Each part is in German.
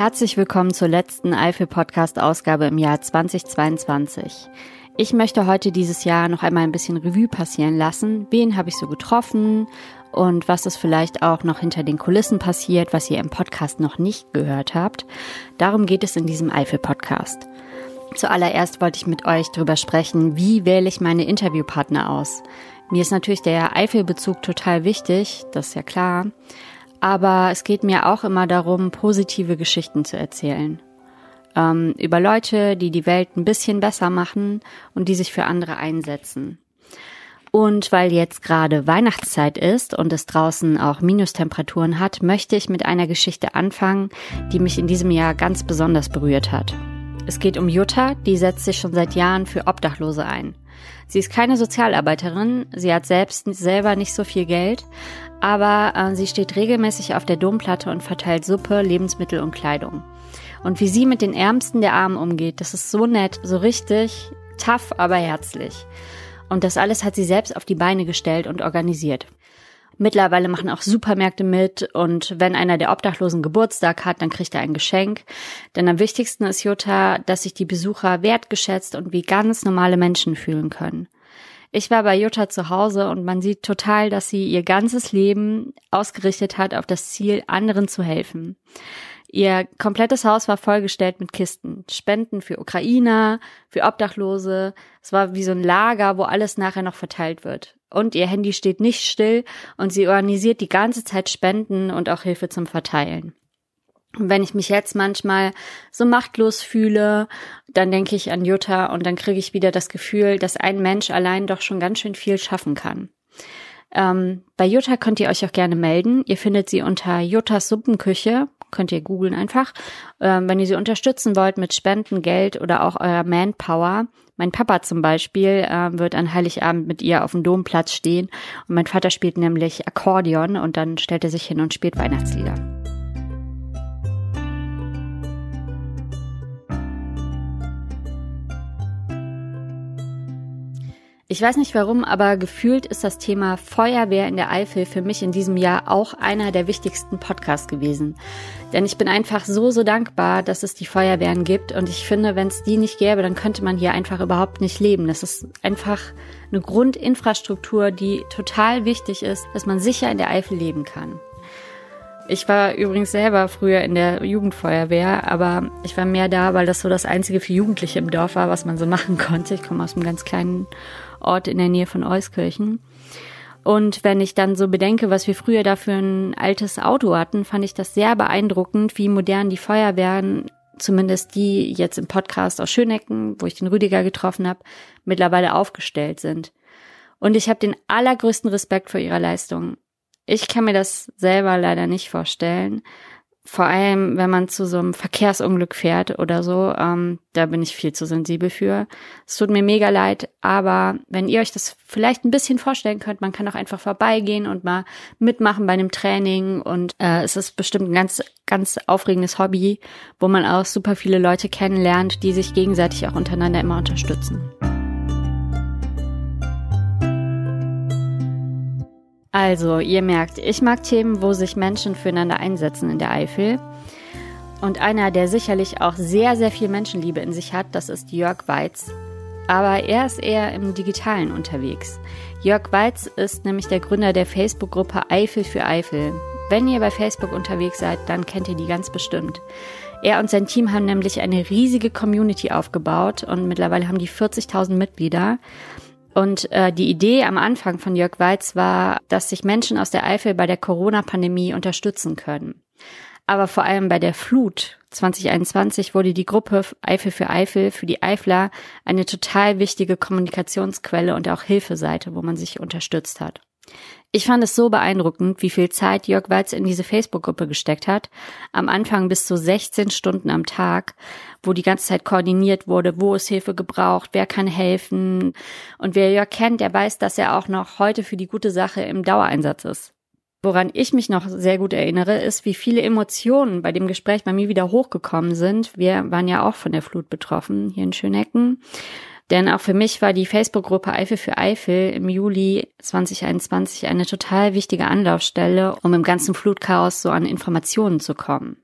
Herzlich willkommen zur letzten Eifel-Podcast-Ausgabe im Jahr 2022. Ich möchte heute dieses Jahr noch einmal ein bisschen Revue passieren lassen. Wen habe ich so getroffen und was ist vielleicht auch noch hinter den Kulissen passiert, was ihr im Podcast noch nicht gehört habt. Darum geht es in diesem Eifel-Podcast. Zuallererst wollte ich mit euch darüber sprechen, wie wähle ich meine Interviewpartner aus. Mir ist natürlich der Eifelbezug total wichtig, das ist ja klar. Aber es geht mir auch immer darum, positive Geschichten zu erzählen. Ähm, über Leute, die die Welt ein bisschen besser machen und die sich für andere einsetzen. Und weil jetzt gerade Weihnachtszeit ist und es draußen auch Minustemperaturen hat, möchte ich mit einer Geschichte anfangen, die mich in diesem Jahr ganz besonders berührt hat. Es geht um Jutta, die setzt sich schon seit Jahren für Obdachlose ein. Sie ist keine Sozialarbeiterin, sie hat selbst selber nicht so viel Geld, aber äh, sie steht regelmäßig auf der Domplatte und verteilt Suppe, Lebensmittel und Kleidung. Und wie sie mit den Ärmsten der Armen umgeht, das ist so nett, so richtig tough, aber herzlich. Und das alles hat sie selbst auf die Beine gestellt und organisiert. Mittlerweile machen auch Supermärkte mit und wenn einer der Obdachlosen Geburtstag hat, dann kriegt er ein Geschenk. Denn am wichtigsten ist Jutta, dass sich die Besucher wertgeschätzt und wie ganz normale Menschen fühlen können. Ich war bei Jutta zu Hause und man sieht total, dass sie ihr ganzes Leben ausgerichtet hat auf das Ziel, anderen zu helfen. Ihr komplettes Haus war vollgestellt mit Kisten, Spenden für Ukrainer, für Obdachlose. Es war wie so ein Lager, wo alles nachher noch verteilt wird. Und ihr Handy steht nicht still und sie organisiert die ganze Zeit Spenden und auch Hilfe zum Verteilen. Und wenn ich mich jetzt manchmal so machtlos fühle, dann denke ich an Jutta und dann kriege ich wieder das Gefühl, dass ein Mensch allein doch schon ganz schön viel schaffen kann. Ähm, bei Jutta könnt ihr euch auch gerne melden. Ihr findet sie unter Juttas Suppenküche. Könnt ihr googeln einfach. Ähm, wenn ihr sie unterstützen wollt mit Spenden, Geld oder auch eurer Manpower. Mein Papa zum Beispiel äh, wird an Heiligabend mit ihr auf dem Domplatz stehen. Und mein Vater spielt nämlich Akkordeon und dann stellt er sich hin und spielt Weihnachtslieder. Ich weiß nicht warum, aber gefühlt ist das Thema Feuerwehr in der Eifel für mich in diesem Jahr auch einer der wichtigsten Podcasts gewesen. Denn ich bin einfach so, so dankbar, dass es die Feuerwehren gibt. Und ich finde, wenn es die nicht gäbe, dann könnte man hier einfach überhaupt nicht leben. Das ist einfach eine Grundinfrastruktur, die total wichtig ist, dass man sicher in der Eifel leben kann. Ich war übrigens selber früher in der Jugendfeuerwehr, aber ich war mehr da, weil das so das einzige für Jugendliche im Dorf war, was man so machen konnte. Ich komme aus einem ganz kleinen Ort in der Nähe von Euskirchen. Und wenn ich dann so bedenke, was wir früher da für ein altes Auto hatten, fand ich das sehr beeindruckend, wie modern die Feuerwehren, zumindest die jetzt im Podcast aus Schönecken, wo ich den Rüdiger getroffen habe, mittlerweile aufgestellt sind. Und ich habe den allergrößten Respekt vor ihrer Leistung. Ich kann mir das selber leider nicht vorstellen, vor allem, wenn man zu so einem Verkehrsunglück fährt oder so, ähm, da bin ich viel zu sensibel für. Es tut mir mega leid, aber wenn ihr euch das vielleicht ein bisschen vorstellen könnt, man kann auch einfach vorbeigehen und mal mitmachen bei einem Training und äh, es ist bestimmt ein ganz, ganz aufregendes Hobby, wo man auch super viele Leute kennenlernt, die sich gegenseitig auch untereinander immer unterstützen. Also, ihr merkt, ich mag Themen, wo sich Menschen füreinander einsetzen in der Eifel. Und einer, der sicherlich auch sehr, sehr viel Menschenliebe in sich hat, das ist Jörg Weiz. Aber er ist eher im Digitalen unterwegs. Jörg Weiz ist nämlich der Gründer der Facebook-Gruppe Eifel für Eifel. Wenn ihr bei Facebook unterwegs seid, dann kennt ihr die ganz bestimmt. Er und sein Team haben nämlich eine riesige Community aufgebaut und mittlerweile haben die 40.000 Mitglieder. Und äh, die Idee am Anfang von Jörg Weiz war, dass sich Menschen aus der Eifel bei der Corona-Pandemie unterstützen können. Aber vor allem bei der Flut 2021 wurde die Gruppe Eifel für Eifel für die Eifler eine total wichtige Kommunikationsquelle und auch Hilfeseite, wo man sich unterstützt hat. Ich fand es so beeindruckend, wie viel Zeit Jörg Walz in diese Facebook-Gruppe gesteckt hat. Am Anfang bis zu 16 Stunden am Tag, wo die ganze Zeit koordiniert wurde, wo es Hilfe gebraucht, wer kann helfen. Und wer Jörg kennt, der weiß, dass er auch noch heute für die gute Sache im Dauereinsatz ist. Woran ich mich noch sehr gut erinnere, ist, wie viele Emotionen bei dem Gespräch bei mir wieder hochgekommen sind. Wir waren ja auch von der Flut betroffen hier in Schönecken. Denn auch für mich war die Facebook-Gruppe Eifel für Eifel im Juli 2021 eine total wichtige Anlaufstelle, um im ganzen Flutchaos so an Informationen zu kommen.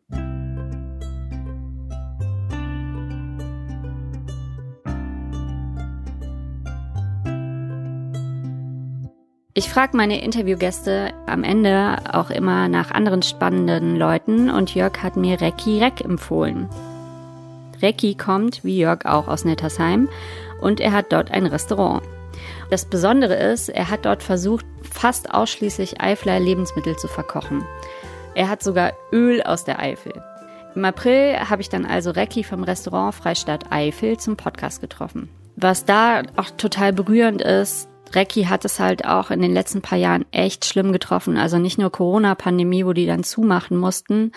Ich frage meine Interviewgäste am Ende auch immer nach anderen spannenden Leuten und Jörg hat mir Recki Reck empfohlen. Recki kommt, wie Jörg auch, aus Nettersheim und er hat dort ein Restaurant. Das Besondere ist, er hat dort versucht, fast ausschließlich Eifler Lebensmittel zu verkochen. Er hat sogar Öl aus der Eifel. Im April habe ich dann also Recki vom Restaurant Freistadt Eifel zum Podcast getroffen. Was da auch total berührend ist, Recki hat es halt auch in den letzten paar Jahren echt schlimm getroffen. Also nicht nur Corona-Pandemie, wo die dann zumachen mussten.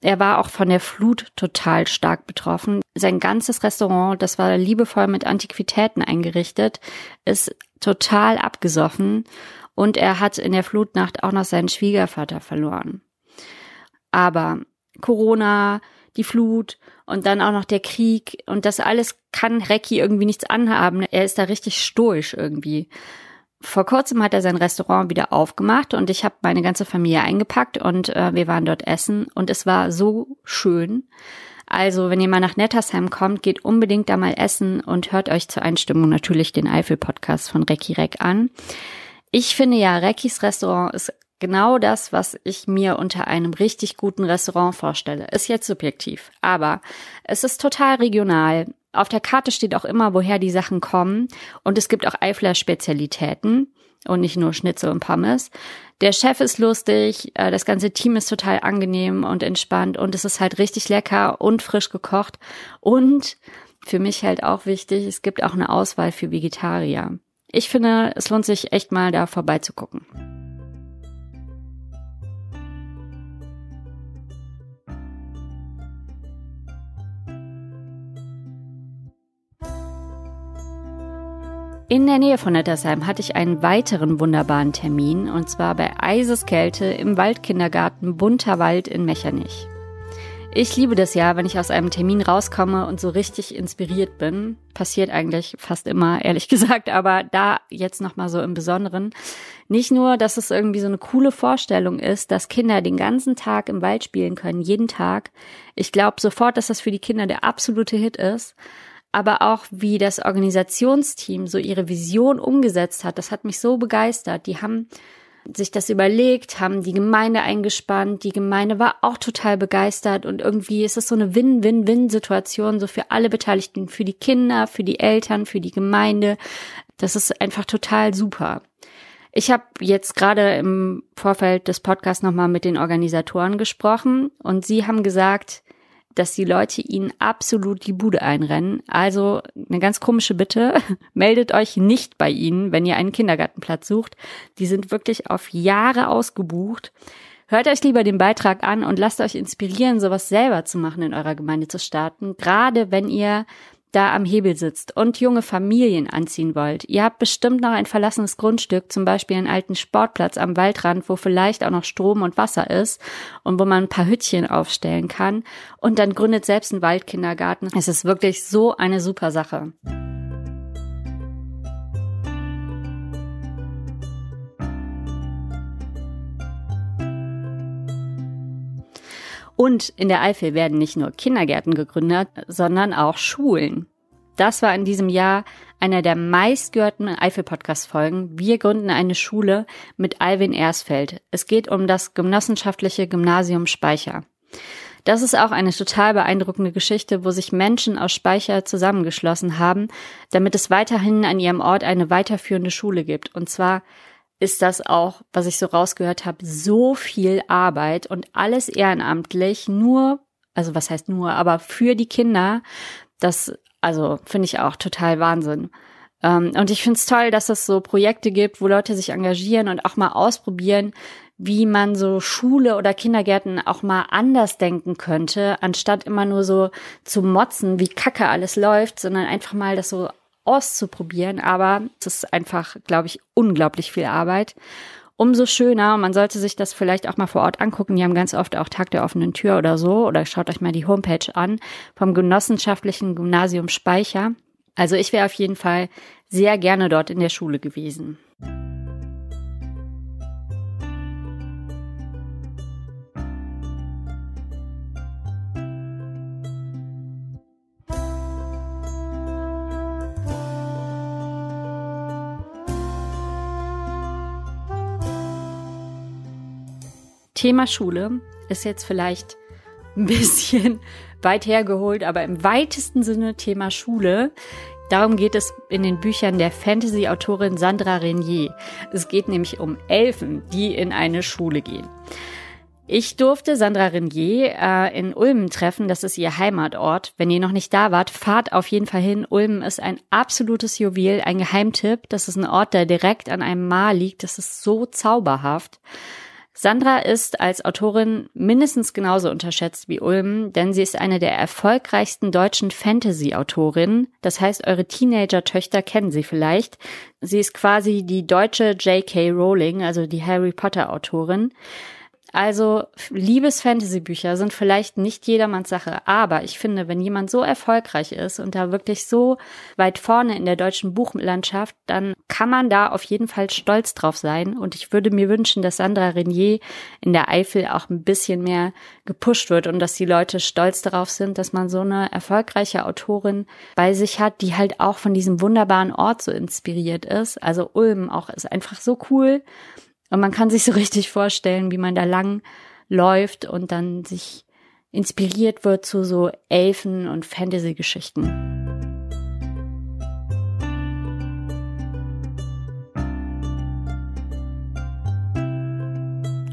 Er war auch von der Flut total stark betroffen. Sein ganzes Restaurant, das war liebevoll mit Antiquitäten eingerichtet, ist total abgesoffen und er hat in der Flutnacht auch noch seinen Schwiegervater verloren. Aber Corona, die Flut und dann auch noch der Krieg und das alles kann Recki irgendwie nichts anhaben. Er ist da richtig stoisch irgendwie. Vor kurzem hat er sein Restaurant wieder aufgemacht und ich habe meine ganze Familie eingepackt und äh, wir waren dort essen und es war so schön. Also, wenn ihr mal nach Nettersheim kommt, geht unbedingt da mal essen und hört euch zur Einstimmung natürlich den Eifel-Podcast von Recki Reck an. Ich finde ja, Reckis Restaurant ist genau das, was ich mir unter einem richtig guten Restaurant vorstelle. Ist jetzt subjektiv, aber es ist total regional. Auf der Karte steht auch immer, woher die Sachen kommen und es gibt auch Eifler Spezialitäten und nicht nur Schnitzel und Pommes. Der Chef ist lustig, äh, das ganze Team ist total angenehm und entspannt und es ist halt richtig lecker und frisch gekocht und für mich halt auch wichtig, es gibt auch eine Auswahl für Vegetarier. Ich finde, es lohnt sich echt mal da vorbeizugucken. In der Nähe von Nettersheim hatte ich einen weiteren wunderbaren Termin und zwar bei Eiseskälte im Waldkindergarten Bunter Wald in Mechernich. Ich liebe das ja, wenn ich aus einem Termin rauskomme und so richtig inspiriert bin. Passiert eigentlich fast immer, ehrlich gesagt, aber da jetzt nochmal so im Besonderen. Nicht nur, dass es irgendwie so eine coole Vorstellung ist, dass Kinder den ganzen Tag im Wald spielen können, jeden Tag. Ich glaube sofort, dass das für die Kinder der absolute Hit ist aber auch wie das Organisationsteam so ihre Vision umgesetzt hat, das hat mich so begeistert. Die haben sich das überlegt, haben die Gemeinde eingespannt, die Gemeinde war auch total begeistert und irgendwie ist es so eine Win-Win-Win-Situation so für alle Beteiligten, für die Kinder, für die Eltern, für die Gemeinde. Das ist einfach total super. Ich habe jetzt gerade im Vorfeld des Podcasts nochmal mit den Organisatoren gesprochen und sie haben gesagt, dass die Leute ihnen absolut die Bude einrennen. Also eine ganz komische Bitte, meldet euch nicht bei ihnen, wenn ihr einen Kindergartenplatz sucht. Die sind wirklich auf Jahre ausgebucht. Hört euch lieber den Beitrag an und lasst euch inspirieren, sowas selber zu machen in eurer Gemeinde zu starten. Gerade wenn ihr da am Hebel sitzt und junge Familien anziehen wollt. Ihr habt bestimmt noch ein verlassenes Grundstück, zum Beispiel einen alten Sportplatz am Waldrand, wo vielleicht auch noch Strom und Wasser ist und wo man ein paar Hütchen aufstellen kann und dann gründet selbst einen Waldkindergarten. Es ist wirklich so eine super Sache. Und in der Eifel werden nicht nur Kindergärten gegründet, sondern auch Schulen. Das war in diesem Jahr einer der meistgehörten Eifel-Podcast-Folgen. Wir gründen eine Schule mit Alvin Ersfeld. Es geht um das genossenschaftliche Gymnasium Speicher. Das ist auch eine total beeindruckende Geschichte, wo sich Menschen aus Speicher zusammengeschlossen haben, damit es weiterhin an ihrem Ort eine weiterführende Schule gibt. Und zwar ist das auch, was ich so rausgehört habe, so viel Arbeit und alles ehrenamtlich, nur, also was heißt nur, aber für die Kinder, das, also finde ich auch total Wahnsinn. Ähm, und ich finde es toll, dass es so Projekte gibt, wo Leute sich engagieren und auch mal ausprobieren, wie man so Schule oder Kindergärten auch mal anders denken könnte, anstatt immer nur so zu motzen, wie kacke alles läuft, sondern einfach mal das so auszuprobieren, aber es ist einfach, glaube ich, unglaublich viel Arbeit. Umso schöner, man sollte sich das vielleicht auch mal vor Ort angucken. Die haben ganz oft auch Tag der offenen Tür oder so. Oder schaut euch mal die Homepage an vom genossenschaftlichen Gymnasium Speicher. Also ich wäre auf jeden Fall sehr gerne dort in der Schule gewesen. Thema Schule ist jetzt vielleicht ein bisschen weit hergeholt, aber im weitesten Sinne Thema Schule. Darum geht es in den Büchern der Fantasy-Autorin Sandra Renier. Es geht nämlich um Elfen, die in eine Schule gehen. Ich durfte Sandra Renier äh, in Ulm treffen, das ist ihr Heimatort. Wenn ihr noch nicht da wart, fahrt auf jeden Fall hin. Ulm ist ein absolutes Juwel, ein Geheimtipp. Das ist ein Ort, der direkt an einem Mar liegt. Das ist so zauberhaft. Sandra ist als Autorin mindestens genauso unterschätzt wie Ulm, denn sie ist eine der erfolgreichsten deutschen Fantasy-Autorinnen. Das heißt, eure Teenager-Töchter kennen sie vielleicht. Sie ist quasi die deutsche J.K. Rowling, also die Harry Potter-Autorin. Also Liebes-Fantasy-Bücher sind vielleicht nicht jedermanns Sache, aber ich finde, wenn jemand so erfolgreich ist und da wirklich so weit vorne in der deutschen Buchlandschaft, dann kann man da auf jeden Fall stolz drauf sein. Und ich würde mir wünschen, dass Sandra Renier in der Eifel auch ein bisschen mehr gepusht wird und dass die Leute stolz darauf sind, dass man so eine erfolgreiche Autorin bei sich hat, die halt auch von diesem wunderbaren Ort so inspiriert ist. Also Ulm auch ist einfach so cool. Und man kann sich so richtig vorstellen, wie man da lang läuft und dann sich inspiriert wird zu so Elfen- und Fantasy-Geschichten.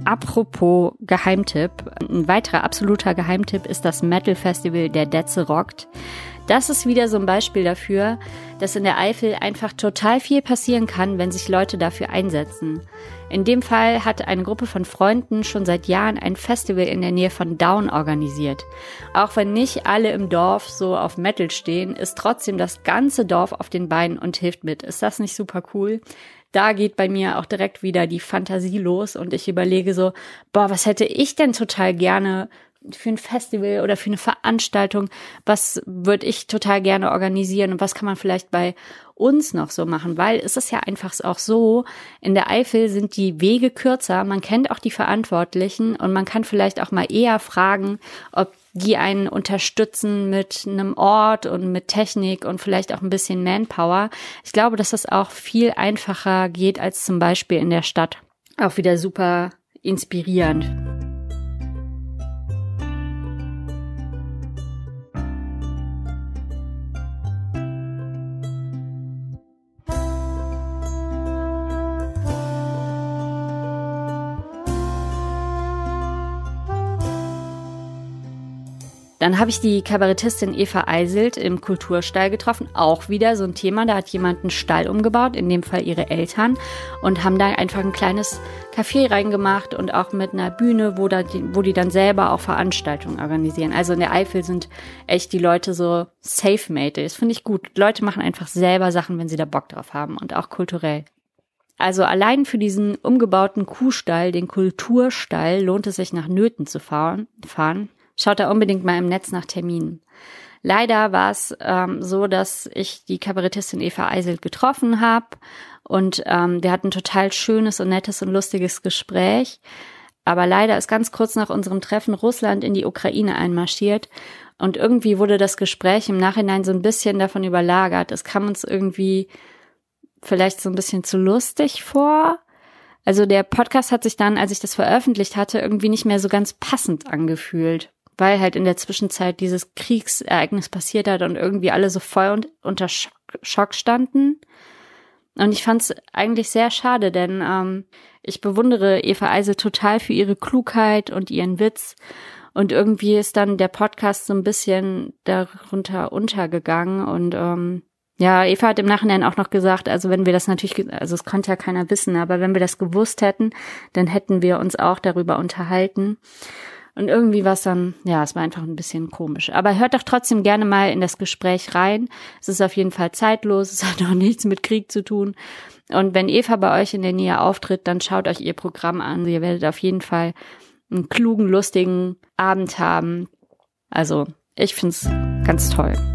Apropos Geheimtipp, ein weiterer absoluter Geheimtipp ist das Metal Festival der Detze rockt. Das ist wieder so ein Beispiel dafür, dass in der Eifel einfach total viel passieren kann, wenn sich Leute dafür einsetzen. In dem Fall hat eine Gruppe von Freunden schon seit Jahren ein Festival in der Nähe von Down organisiert. Auch wenn nicht alle im Dorf so auf Metal stehen, ist trotzdem das ganze Dorf auf den Beinen und hilft mit. Ist das nicht super cool? Da geht bei mir auch direkt wieder die Fantasie los und ich überlege so, boah, was hätte ich denn total gerne für ein Festival oder für eine Veranstaltung, was würde ich total gerne organisieren und was kann man vielleicht bei uns noch so machen, weil es ist ja einfach auch so, in der Eifel sind die Wege kürzer, man kennt auch die Verantwortlichen und man kann vielleicht auch mal eher fragen, ob die einen unterstützen mit einem Ort und mit Technik und vielleicht auch ein bisschen Manpower. Ich glaube, dass das auch viel einfacher geht als zum Beispiel in der Stadt. Auch wieder super inspirierend. Dann habe ich die Kabarettistin Eva Eiselt im Kulturstall getroffen. Auch wieder so ein Thema. Da hat jemand einen Stall umgebaut, in dem Fall ihre Eltern, und haben da einfach ein kleines Café reingemacht und auch mit einer Bühne, wo, da die, wo die dann selber auch Veranstaltungen organisieren. Also in der Eifel sind echt die Leute so safe-made. Das finde ich gut. Leute machen einfach selber Sachen, wenn sie da Bock drauf haben und auch kulturell. Also allein für diesen umgebauten Kuhstall, den Kulturstall, lohnt es sich nach Nöten zu fahren. Schaut da unbedingt mal im Netz nach Terminen. Leider war es ähm, so, dass ich die Kabarettistin Eva Eiselt getroffen habe und ähm, wir hatten total schönes und nettes und lustiges Gespräch. Aber leider ist ganz kurz nach unserem Treffen Russland in die Ukraine einmarschiert und irgendwie wurde das Gespräch im Nachhinein so ein bisschen davon überlagert. Es kam uns irgendwie vielleicht so ein bisschen zu lustig vor. Also der Podcast hat sich dann, als ich das veröffentlicht hatte, irgendwie nicht mehr so ganz passend angefühlt weil halt in der Zwischenzeit dieses Kriegsereignis passiert hat und irgendwie alle so voll und, unter Schock, standen. Und ich fand es eigentlich sehr schade, denn ähm, ich bewundere Eva Eise total für ihre Klugheit und ihren Witz. Und irgendwie ist dann der Podcast so ein bisschen darunter untergegangen. Und ähm, ja, Eva hat im Nachhinein auch noch gesagt, also wenn wir das natürlich, also es konnte ja keiner wissen, aber wenn wir das gewusst hätten, dann hätten wir uns auch darüber unterhalten. Und irgendwie war es dann, ja, es war einfach ein bisschen komisch. Aber hört doch trotzdem gerne mal in das Gespräch rein. Es ist auf jeden Fall zeitlos, es hat auch nichts mit Krieg zu tun. Und wenn Eva bei euch in der Nähe auftritt, dann schaut euch ihr Programm an. Ihr werdet auf jeden Fall einen klugen, lustigen Abend haben. Also, ich find's ganz toll.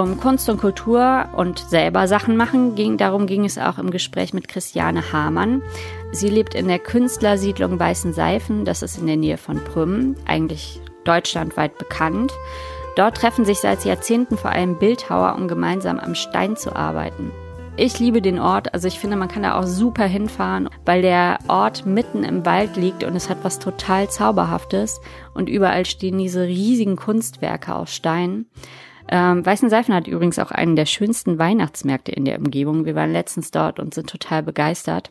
Um Kunst und Kultur und selber Sachen machen ging. Darum ging es auch im Gespräch mit Christiane Hamann. Sie lebt in der Künstlersiedlung Weißen Seifen, das ist in der Nähe von Prüm, eigentlich deutschlandweit bekannt. Dort treffen sich seit Jahrzehnten vor allem Bildhauer, um gemeinsam am Stein zu arbeiten. Ich liebe den Ort, also ich finde, man kann da auch super hinfahren, weil der Ort mitten im Wald liegt und es hat was total Zauberhaftes und überall stehen diese riesigen Kunstwerke aus Stein. Ähm, Weißenseifen hat übrigens auch einen der schönsten Weihnachtsmärkte in der Umgebung. Wir waren letztens dort und sind total begeistert.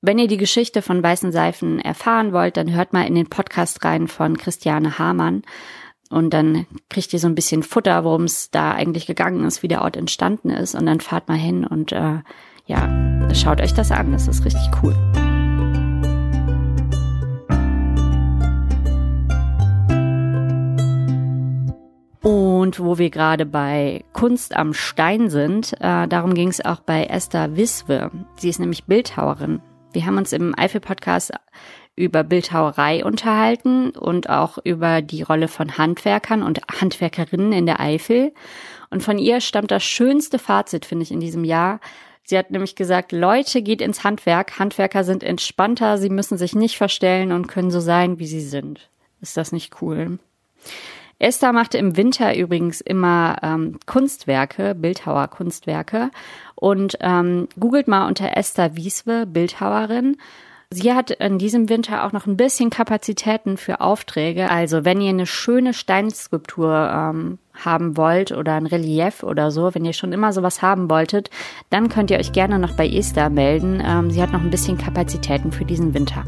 Wenn ihr die Geschichte von Weißen Seifen erfahren wollt, dann hört mal in den Podcast rein von Christiane Hamann. Und dann kriegt ihr so ein bisschen Futter, worum es da eigentlich gegangen ist, wie der Ort entstanden ist. Und dann fahrt mal hin und äh, ja, schaut euch das an. Das ist richtig cool. Und wo wir gerade bei Kunst am Stein sind, äh, darum ging es auch bei Esther Wiswe. Sie ist nämlich Bildhauerin. Wir haben uns im Eifel-Podcast über Bildhauerei unterhalten und auch über die Rolle von Handwerkern und Handwerkerinnen in der Eifel. Und von ihr stammt das schönste Fazit, finde ich, in diesem Jahr. Sie hat nämlich gesagt, Leute, geht ins Handwerk. Handwerker sind entspannter, sie müssen sich nicht verstellen und können so sein, wie sie sind. Ist das nicht cool? Esther machte im Winter übrigens immer ähm, Kunstwerke, Bildhauer-Kunstwerke. Und ähm, googelt mal unter Esther Wieswe, Bildhauerin. Sie hat in diesem Winter auch noch ein bisschen Kapazitäten für Aufträge. Also wenn ihr eine schöne Steinskulptur ähm, haben wollt oder ein Relief oder so, wenn ihr schon immer sowas haben wolltet, dann könnt ihr euch gerne noch bei Esther melden. Ähm, sie hat noch ein bisschen Kapazitäten für diesen Winter.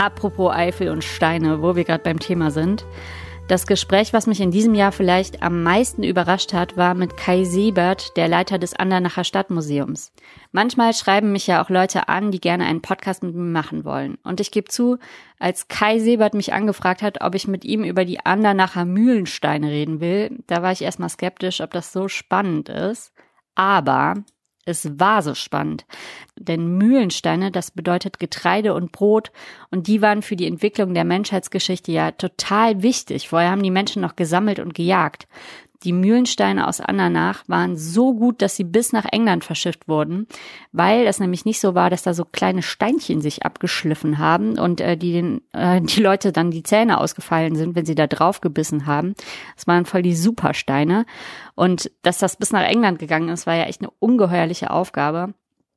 Apropos Eifel und Steine, wo wir gerade beim Thema sind. Das Gespräch, was mich in diesem Jahr vielleicht am meisten überrascht hat, war mit Kai Siebert, der Leiter des Andernacher Stadtmuseums. Manchmal schreiben mich ja auch Leute an, die gerne einen Podcast mit mir machen wollen. Und ich gebe zu, als Kai Siebert mich angefragt hat, ob ich mit ihm über die Andernacher Mühlensteine reden will, da war ich erstmal skeptisch, ob das so spannend ist. Aber es war so spannend. Denn Mühlensteine, das bedeutet Getreide und Brot, und die waren für die Entwicklung der Menschheitsgeschichte ja total wichtig. Vorher haben die Menschen noch gesammelt und gejagt. Die Mühlensteine aus Andernach waren so gut, dass sie bis nach England verschifft wurden, weil es nämlich nicht so war, dass da so kleine Steinchen sich abgeschliffen haben und äh, die, den, äh, die Leute dann die Zähne ausgefallen sind, wenn sie da drauf gebissen haben. Das waren voll die Supersteine. Und dass das bis nach England gegangen ist, war ja echt eine ungeheuerliche Aufgabe.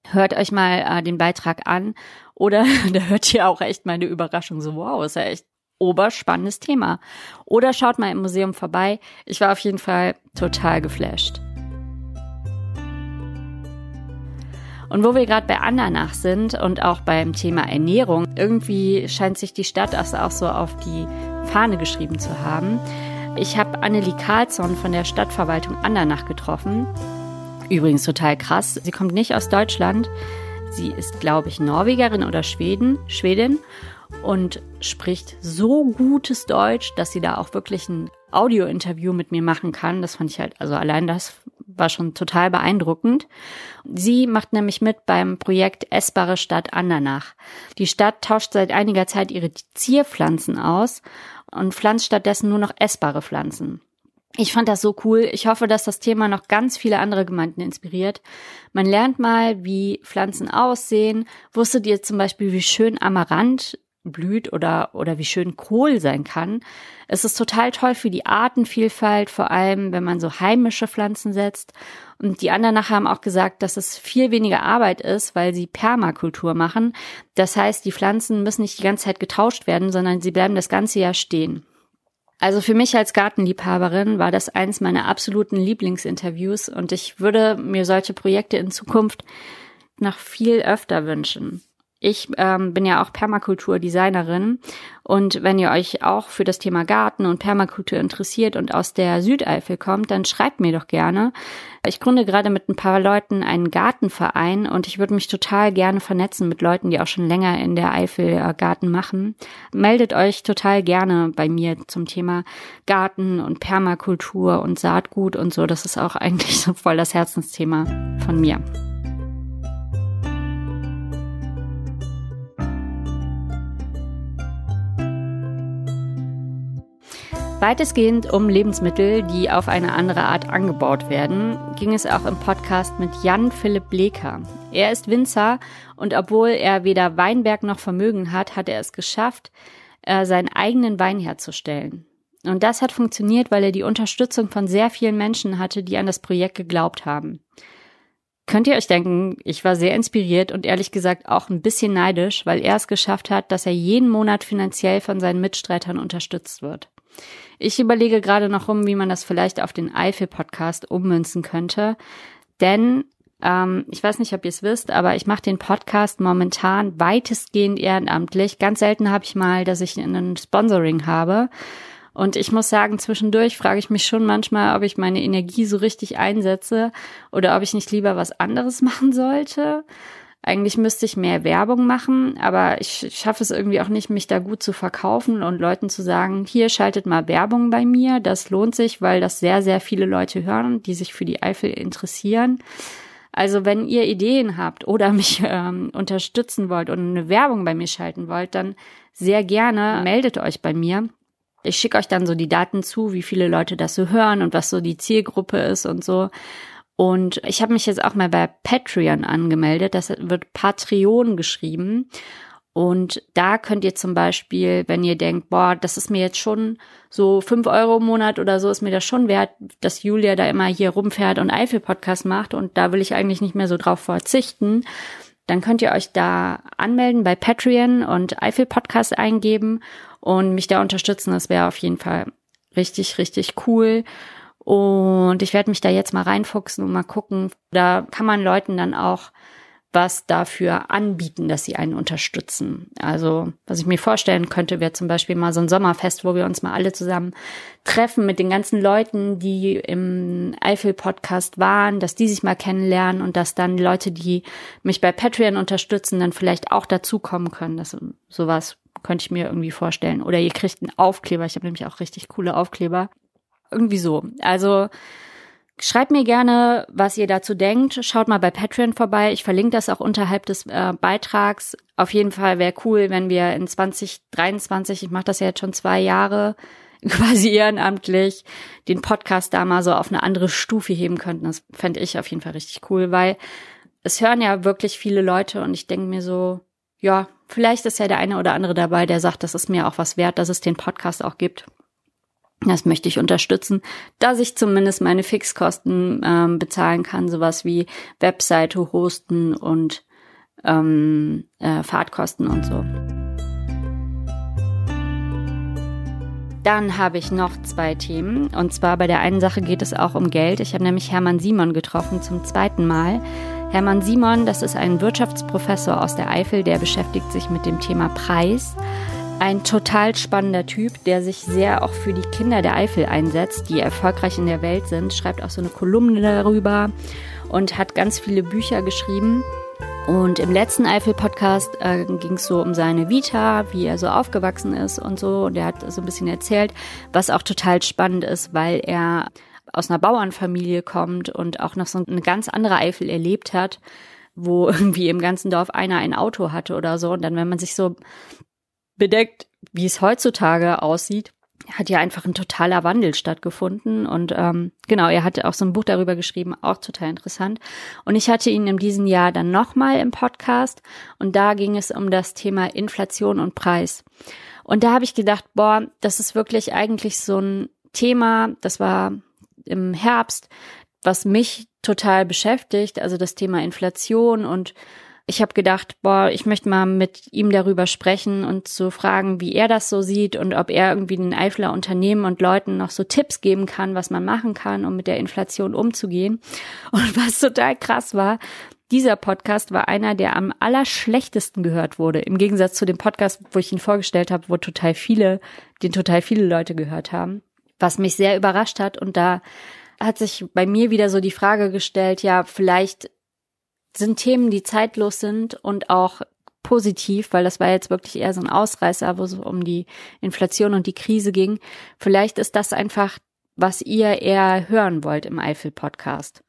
Hört euch mal äh, den Beitrag an oder da hört ihr auch echt meine Überraschung so, wow, ist ja echt oberspannendes Thema. Oder schaut mal im Museum vorbei. Ich war auf jeden Fall total geflasht. Und wo wir gerade bei Andernach sind und auch beim Thema Ernährung, irgendwie scheint sich die Stadt also auch so auf die Fahne geschrieben zu haben. Ich habe Annelie Karlsson von der Stadtverwaltung Andernach getroffen. Übrigens total krass. Sie kommt nicht aus Deutschland. Sie ist, glaube ich, Norwegerin oder Schweden, Schwedin und spricht so gutes Deutsch, dass sie da auch wirklich ein Audio-Interview mit mir machen kann. Das fand ich halt, also allein das war schon total beeindruckend. Sie macht nämlich mit beim Projekt Essbare Stadt Andernach. Die Stadt tauscht seit einiger Zeit ihre Zierpflanzen aus und pflanzt stattdessen nur noch essbare Pflanzen. Ich fand das so cool. Ich hoffe, dass das Thema noch ganz viele andere Gemeinden inspiriert. Man lernt mal, wie Pflanzen aussehen. Wusstet ihr zum Beispiel, wie schön Amaranth blüht oder, oder wie schön Kohl sein kann. Es ist total toll für die Artenvielfalt, vor allem wenn man so heimische Pflanzen setzt. Und die anderen nachher haben auch gesagt, dass es viel weniger Arbeit ist, weil sie Permakultur machen. Das heißt, die Pflanzen müssen nicht die ganze Zeit getauscht werden, sondern sie bleiben das ganze Jahr stehen. Also für mich als Gartenliebhaberin war das eins meiner absoluten Lieblingsinterviews und ich würde mir solche Projekte in Zukunft noch viel öfter wünschen. Ich ähm, bin ja auch Permakulturdesignerin und wenn ihr euch auch für das Thema Garten und Permakultur interessiert und aus der Südeifel kommt, dann schreibt mir doch gerne. Ich gründe gerade mit ein paar Leuten einen Gartenverein und ich würde mich total gerne vernetzen mit Leuten, die auch schon länger in der Eifel äh, Garten machen. Meldet euch total gerne bei mir zum Thema Garten und Permakultur und Saatgut und so. Das ist auch eigentlich so voll das Herzensthema von mir. Weitestgehend um Lebensmittel, die auf eine andere Art angebaut werden, ging es auch im Podcast mit Jan Philipp Bleker. Er ist Winzer und obwohl er weder Weinberg noch Vermögen hat, hat er es geschafft, äh, seinen eigenen Wein herzustellen. Und das hat funktioniert, weil er die Unterstützung von sehr vielen Menschen hatte, die an das Projekt geglaubt haben. Könnt ihr euch denken, ich war sehr inspiriert und ehrlich gesagt auch ein bisschen neidisch, weil er es geschafft hat, dass er jeden Monat finanziell von seinen Mitstreitern unterstützt wird. Ich überlege gerade noch rum, wie man das vielleicht auf den Eifel-Podcast ummünzen könnte. Denn ähm, ich weiß nicht, ob ihr es wisst, aber ich mache den Podcast momentan weitestgehend ehrenamtlich. Ganz selten habe ich mal, dass ich einen Sponsoring habe. Und ich muss sagen, zwischendurch frage ich mich schon manchmal, ob ich meine Energie so richtig einsetze oder ob ich nicht lieber was anderes machen sollte. Eigentlich müsste ich mehr Werbung machen, aber ich schaffe es irgendwie auch nicht, mich da gut zu verkaufen und Leuten zu sagen, hier schaltet mal Werbung bei mir. Das lohnt sich, weil das sehr, sehr viele Leute hören, die sich für die Eifel interessieren. Also wenn ihr Ideen habt oder mich ähm, unterstützen wollt und eine Werbung bei mir schalten wollt, dann sehr gerne meldet euch bei mir. Ich schicke euch dann so die Daten zu, wie viele Leute das so hören und was so die Zielgruppe ist und so. Und ich habe mich jetzt auch mal bei Patreon angemeldet. Das wird Patreon geschrieben. Und da könnt ihr zum Beispiel, wenn ihr denkt, boah, das ist mir jetzt schon so fünf Euro im Monat oder so, ist mir das schon wert, dass Julia da immer hier rumfährt und Eifel-Podcast macht und da will ich eigentlich nicht mehr so drauf verzichten, dann könnt ihr euch da anmelden bei Patreon und Eifel-Podcast eingeben und mich da unterstützen. Das wäre auf jeden Fall richtig, richtig cool. Und ich werde mich da jetzt mal reinfuchsen und mal gucken. Da kann man Leuten dann auch was dafür anbieten, dass sie einen unterstützen. Also, was ich mir vorstellen könnte, wäre zum Beispiel mal so ein Sommerfest, wo wir uns mal alle zusammen treffen mit den ganzen Leuten, die im Eifel-Podcast waren, dass die sich mal kennenlernen und dass dann Leute, die mich bei Patreon unterstützen, dann vielleicht auch dazukommen können. Das, sowas könnte ich mir irgendwie vorstellen. Oder ihr kriegt einen Aufkleber. Ich habe nämlich auch richtig coole Aufkleber. Irgendwie so. Also schreibt mir gerne, was ihr dazu denkt. Schaut mal bei Patreon vorbei. Ich verlinke das auch unterhalb des äh, Beitrags. Auf jeden Fall wäre cool, wenn wir in 2023, ich mache das ja jetzt schon zwei Jahre, quasi ehrenamtlich, den Podcast da mal so auf eine andere Stufe heben könnten. Das fände ich auf jeden Fall richtig cool, weil es hören ja wirklich viele Leute und ich denke mir so, ja, vielleicht ist ja der eine oder andere dabei, der sagt, das ist mir auch was wert, dass es den Podcast auch gibt. Das möchte ich unterstützen, dass ich zumindest meine Fixkosten ähm, bezahlen kann, sowas wie Webseite hosten und ähm, äh, Fahrtkosten und so. Dann habe ich noch zwei Themen. Und zwar bei der einen Sache geht es auch um Geld. Ich habe nämlich Hermann Simon getroffen zum zweiten Mal. Hermann Simon, das ist ein Wirtschaftsprofessor aus der Eifel, der beschäftigt sich mit dem Thema Preis. Ein total spannender Typ, der sich sehr auch für die Kinder der Eifel einsetzt, die erfolgreich in der Welt sind, schreibt auch so eine Kolumne darüber und hat ganz viele Bücher geschrieben. Und im letzten Eifel-Podcast äh, ging es so um seine Vita, wie er so aufgewachsen ist und so. Und er hat so ein bisschen erzählt, was auch total spannend ist, weil er aus einer Bauernfamilie kommt und auch noch so eine ganz andere Eifel erlebt hat, wo irgendwie im ganzen Dorf einer ein Auto hatte oder so. Und dann, wenn man sich so bedeckt, wie es heutzutage aussieht, hat ja einfach ein totaler Wandel stattgefunden. Und ähm, genau, er hatte auch so ein Buch darüber geschrieben, auch total interessant. Und ich hatte ihn in diesem Jahr dann nochmal im Podcast und da ging es um das Thema Inflation und Preis. Und da habe ich gedacht, boah, das ist wirklich eigentlich so ein Thema, das war im Herbst, was mich total beschäftigt, also das Thema Inflation und ich habe gedacht, boah, ich möchte mal mit ihm darüber sprechen und zu so fragen, wie er das so sieht und ob er irgendwie den Eifler Unternehmen und Leuten noch so Tipps geben kann, was man machen kann, um mit der Inflation umzugehen. Und was total krass war, dieser Podcast war einer, der am allerschlechtesten gehört wurde. Im Gegensatz zu dem Podcast, wo ich ihn vorgestellt habe, wo total viele, den total viele Leute gehört haben. Was mich sehr überrascht hat. Und da hat sich bei mir wieder so die Frage gestellt, ja, vielleicht sind Themen, die zeitlos sind und auch positiv, weil das war jetzt wirklich eher so ein Ausreißer, wo es um die Inflation und die Krise ging. Vielleicht ist das einfach, was ihr eher hören wollt im Eifel-Podcast.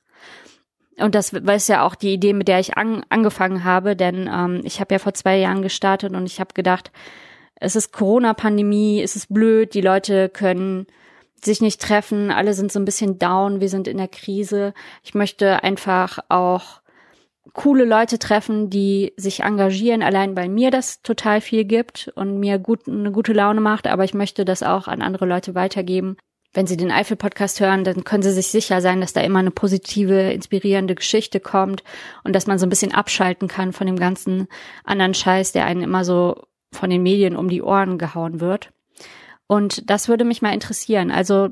Und das ist ja auch die Idee, mit der ich an, angefangen habe, denn ähm, ich habe ja vor zwei Jahren gestartet und ich habe gedacht, es ist Corona-Pandemie, es ist blöd, die Leute können sich nicht treffen, alle sind so ein bisschen down, wir sind in der Krise. Ich möchte einfach auch coole Leute treffen, die sich engagieren, allein weil mir das total viel gibt und mir gut, eine gute Laune macht, aber ich möchte das auch an andere Leute weitergeben. Wenn Sie den Eifel-Podcast hören, dann können Sie sich sicher sein, dass da immer eine positive, inspirierende Geschichte kommt und dass man so ein bisschen abschalten kann von dem ganzen anderen Scheiß, der einen immer so von den Medien um die Ohren gehauen wird. Und das würde mich mal interessieren. Also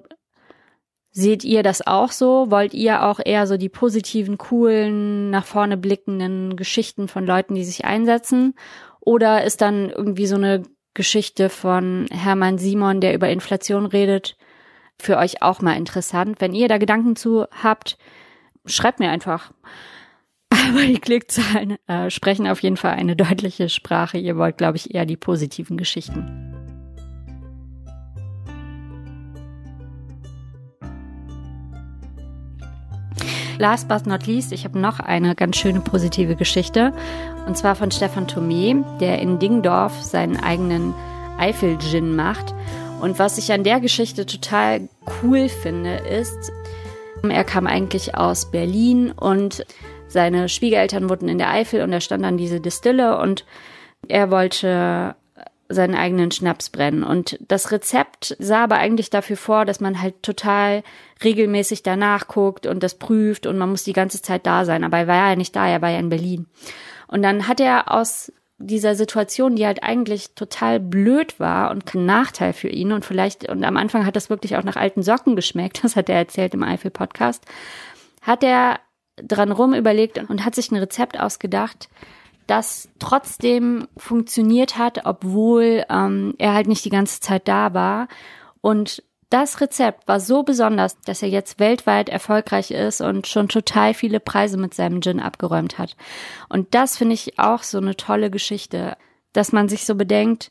Seht ihr das auch so? Wollt ihr auch eher so die positiven, coolen, nach vorne blickenden Geschichten von Leuten, die sich einsetzen? Oder ist dann irgendwie so eine Geschichte von Hermann Simon, der über Inflation redet, für euch auch mal interessant? Wenn ihr da Gedanken zu habt, schreibt mir einfach. Aber die Klickzahlen äh, sprechen auf jeden Fall eine deutliche Sprache. Ihr wollt, glaube ich, eher die positiven Geschichten. Last but not least, ich habe noch eine ganz schöne positive Geschichte. Und zwar von Stefan Thomé, der in Dingdorf seinen eigenen Eifel-Gin macht. Und was ich an der Geschichte total cool finde, ist, er kam eigentlich aus Berlin und seine Schwiegereltern wurden in der Eifel und er stand an diese Distille und er wollte seinen eigenen Schnaps brennen. Und das Rezept sah aber eigentlich dafür vor, dass man halt total regelmäßig danach guckt und das prüft und man muss die ganze Zeit da sein. Aber er war ja nicht da, er war ja in Berlin. Und dann hat er aus dieser Situation, die halt eigentlich total blöd war und kein Nachteil für ihn und vielleicht, und am Anfang hat das wirklich auch nach alten Socken geschmeckt, das hat er erzählt im Eifel-Podcast, hat er dran rum überlegt und hat sich ein Rezept ausgedacht, das trotzdem funktioniert hat, obwohl ähm, er halt nicht die ganze Zeit da war. Und das Rezept war so besonders, dass er jetzt weltweit erfolgreich ist und schon total viele Preise mit seinem Gin abgeräumt hat. Und das finde ich auch so eine tolle Geschichte, dass man sich so bedenkt,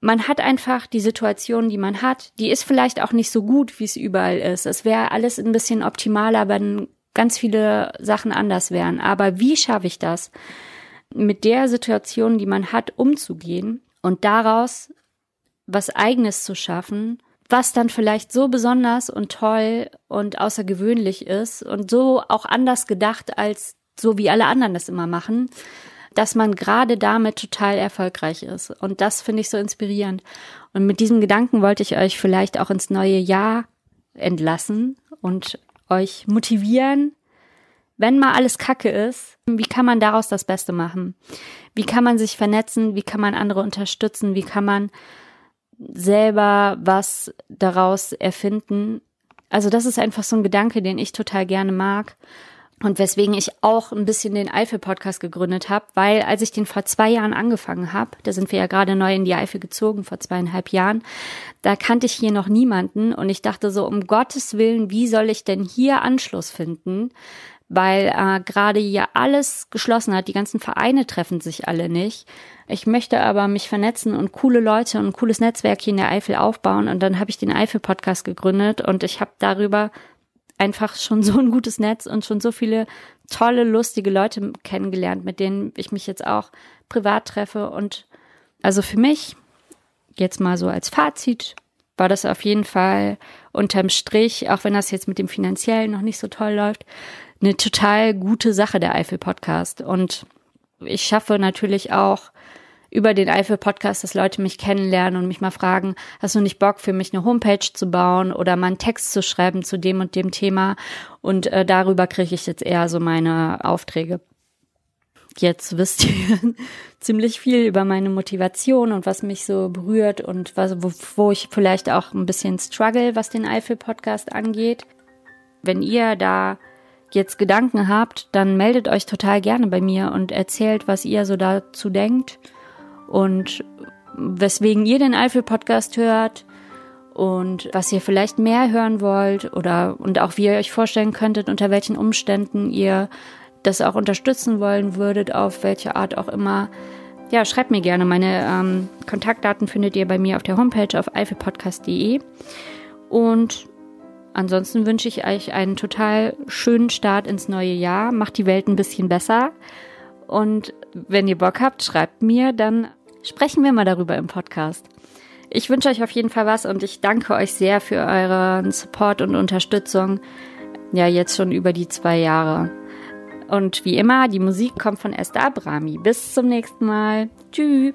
man hat einfach die Situation, die man hat, die ist vielleicht auch nicht so gut, wie es überall ist. Es wäre alles ein bisschen optimaler, wenn ganz viele Sachen anders wären. Aber wie schaffe ich das? Mit der Situation, die man hat, umzugehen und daraus was eigenes zu schaffen, was dann vielleicht so besonders und toll und außergewöhnlich ist und so auch anders gedacht als so wie alle anderen das immer machen, dass man gerade damit total erfolgreich ist. Und das finde ich so inspirierend. Und mit diesem Gedanken wollte ich euch vielleicht auch ins neue Jahr entlassen und euch motivieren, wenn mal alles Kacke ist, wie kann man daraus das Beste machen? Wie kann man sich vernetzen? Wie kann man andere unterstützen? Wie kann man selber was daraus erfinden? Also das ist einfach so ein Gedanke, den ich total gerne mag und weswegen ich auch ein bisschen den Eifel-Podcast gegründet habe, weil als ich den vor zwei Jahren angefangen habe, da sind wir ja gerade neu in die Eifel gezogen, vor zweieinhalb Jahren, da kannte ich hier noch niemanden und ich dachte so, um Gottes Willen, wie soll ich denn hier Anschluss finden? Weil äh, gerade ja alles geschlossen hat. Die ganzen Vereine treffen sich alle nicht. Ich möchte aber mich vernetzen und coole Leute und ein cooles Netzwerk hier in der Eifel aufbauen. Und dann habe ich den Eifel-Podcast gegründet und ich habe darüber einfach schon so ein gutes Netz und schon so viele tolle, lustige Leute kennengelernt, mit denen ich mich jetzt auch privat treffe. Und also für mich, jetzt mal so als Fazit, war das auf jeden Fall unterm Strich, auch wenn das jetzt mit dem Finanziellen noch nicht so toll läuft, eine total gute Sache, der Eifel-Podcast. Und ich schaffe natürlich auch über den Eifel-Podcast, dass Leute mich kennenlernen und mich mal fragen, hast du nicht Bock für mich eine Homepage zu bauen oder mal einen Text zu schreiben zu dem und dem Thema? Und äh, darüber kriege ich jetzt eher so meine Aufträge. Jetzt wisst ihr ziemlich viel über meine Motivation und was mich so berührt und was, wo, wo ich vielleicht auch ein bisschen struggle, was den Eifel-Podcast angeht. Wenn ihr da jetzt Gedanken habt, dann meldet euch total gerne bei mir und erzählt, was ihr so dazu denkt und weswegen ihr den Eifel-Podcast hört und was ihr vielleicht mehr hören wollt oder und auch wie ihr euch vorstellen könntet, unter welchen Umständen ihr das auch unterstützen wollen würdet, auf welche Art auch immer. Ja, schreibt mir gerne. Meine ähm, Kontaktdaten findet ihr bei mir auf der Homepage auf eifelpodcast.de. Und Ansonsten wünsche ich euch einen total schönen Start ins neue Jahr. Macht die Welt ein bisschen besser. Und wenn ihr Bock habt, schreibt mir, dann sprechen wir mal darüber im Podcast. Ich wünsche euch auf jeden Fall was und ich danke euch sehr für euren Support und Unterstützung. Ja, jetzt schon über die zwei Jahre. Und wie immer, die Musik kommt von Esther Abrami. Bis zum nächsten Mal. Tschüss.